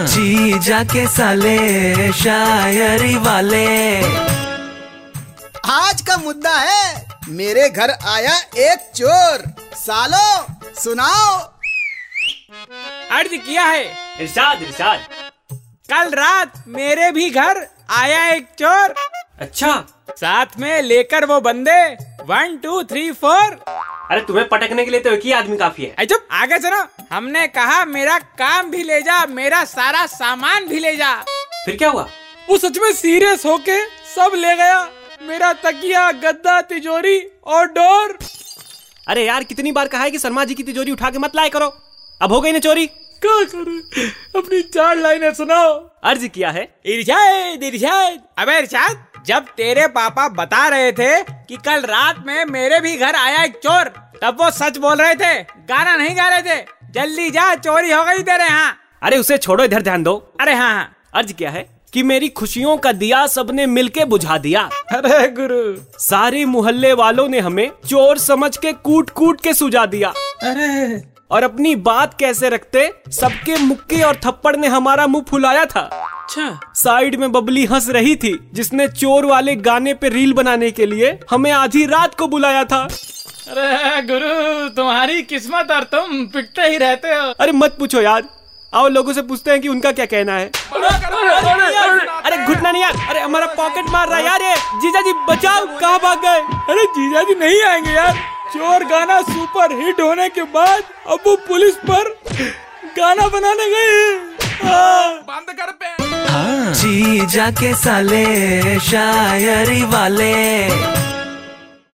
जी जाके साले शायरी वाले। आज का मुद्दा है मेरे घर आया एक चोर। सालो सुनाओ। अर्ज़ किया है। इरशाद इरशाद। कल रात मेरे भी घर आया एक चोर। अच्छा। साथ में लेकर वो बंदे वन टू थ्री फोर अरे तुम्हें पटकने के लिए तो एक ही आदमी काफ़ी है। चुप आगे सुनो हमने कहा मेरा काम भी ले जा मेरा सारा सामान भी ले जा। फिर क्या हुआ? वो सच में सीरियस होके सब ले गया। मेरा तकिया गद्दा तिजोरी और डोर। अरे यार कितनी बार कहा है कि शर्मा जी की तिजोरी उठा के मत लाए करो। अब हो गई ना चोरी। क्या करे? अपनी चार लाइनें सुनाओ। अर्ज़ किया है। इरशाद इरशाद। अबे इरशाद जब तेरे पापा बता रहे थे कि कल रात में मेरे भी घर आया एक चोर तब वो सच बोल रहे थे। गाना नहीं गा रहे थे। जल्दी जा चोरी हो गई तेरे यहाँ। अरे उसे छोड़ो इधर ध्यान दो। अरे हाँ हाँ। अर्ज़ क्या है कि मेरी खुशियों का दिया सबने मिलके बुझा दिया। अरे गुरु। सारे मोहल्ले वालों ने हमें चोर समझ के कूट कूट के सुझा दिया। अरे और अपनी बात कैसे रखते? सबके मुक्के और थप्पड़ ने हमारा मुँह फुलाया था। अच्छा। साइड में बबली हंस रही थी जिसने चोर वाले गाने पे रील बनाने के लिए हमें आधी रात को बुलाया था। अरे गुरु तुम्हारी किस्मत और तुम पिटते ही रहते हो। अरे मत पूछो यार। आओ लोगों से पूछते हैं कि उनका क्या कहना है। अरे घुटना नहीं यार। अरे हमारा पॉकेट मार रहा है यार ये। जीजा जी बचाओ कहाँ भाग गए? अरे जीजा जी नहीं आएँगे यार। चोर गाना सुपर हिट होने के बाद अब वो पुलिस पर गाना बनाने गए बंद कर पे। हाँ। जी जाके साले शायरी वाले।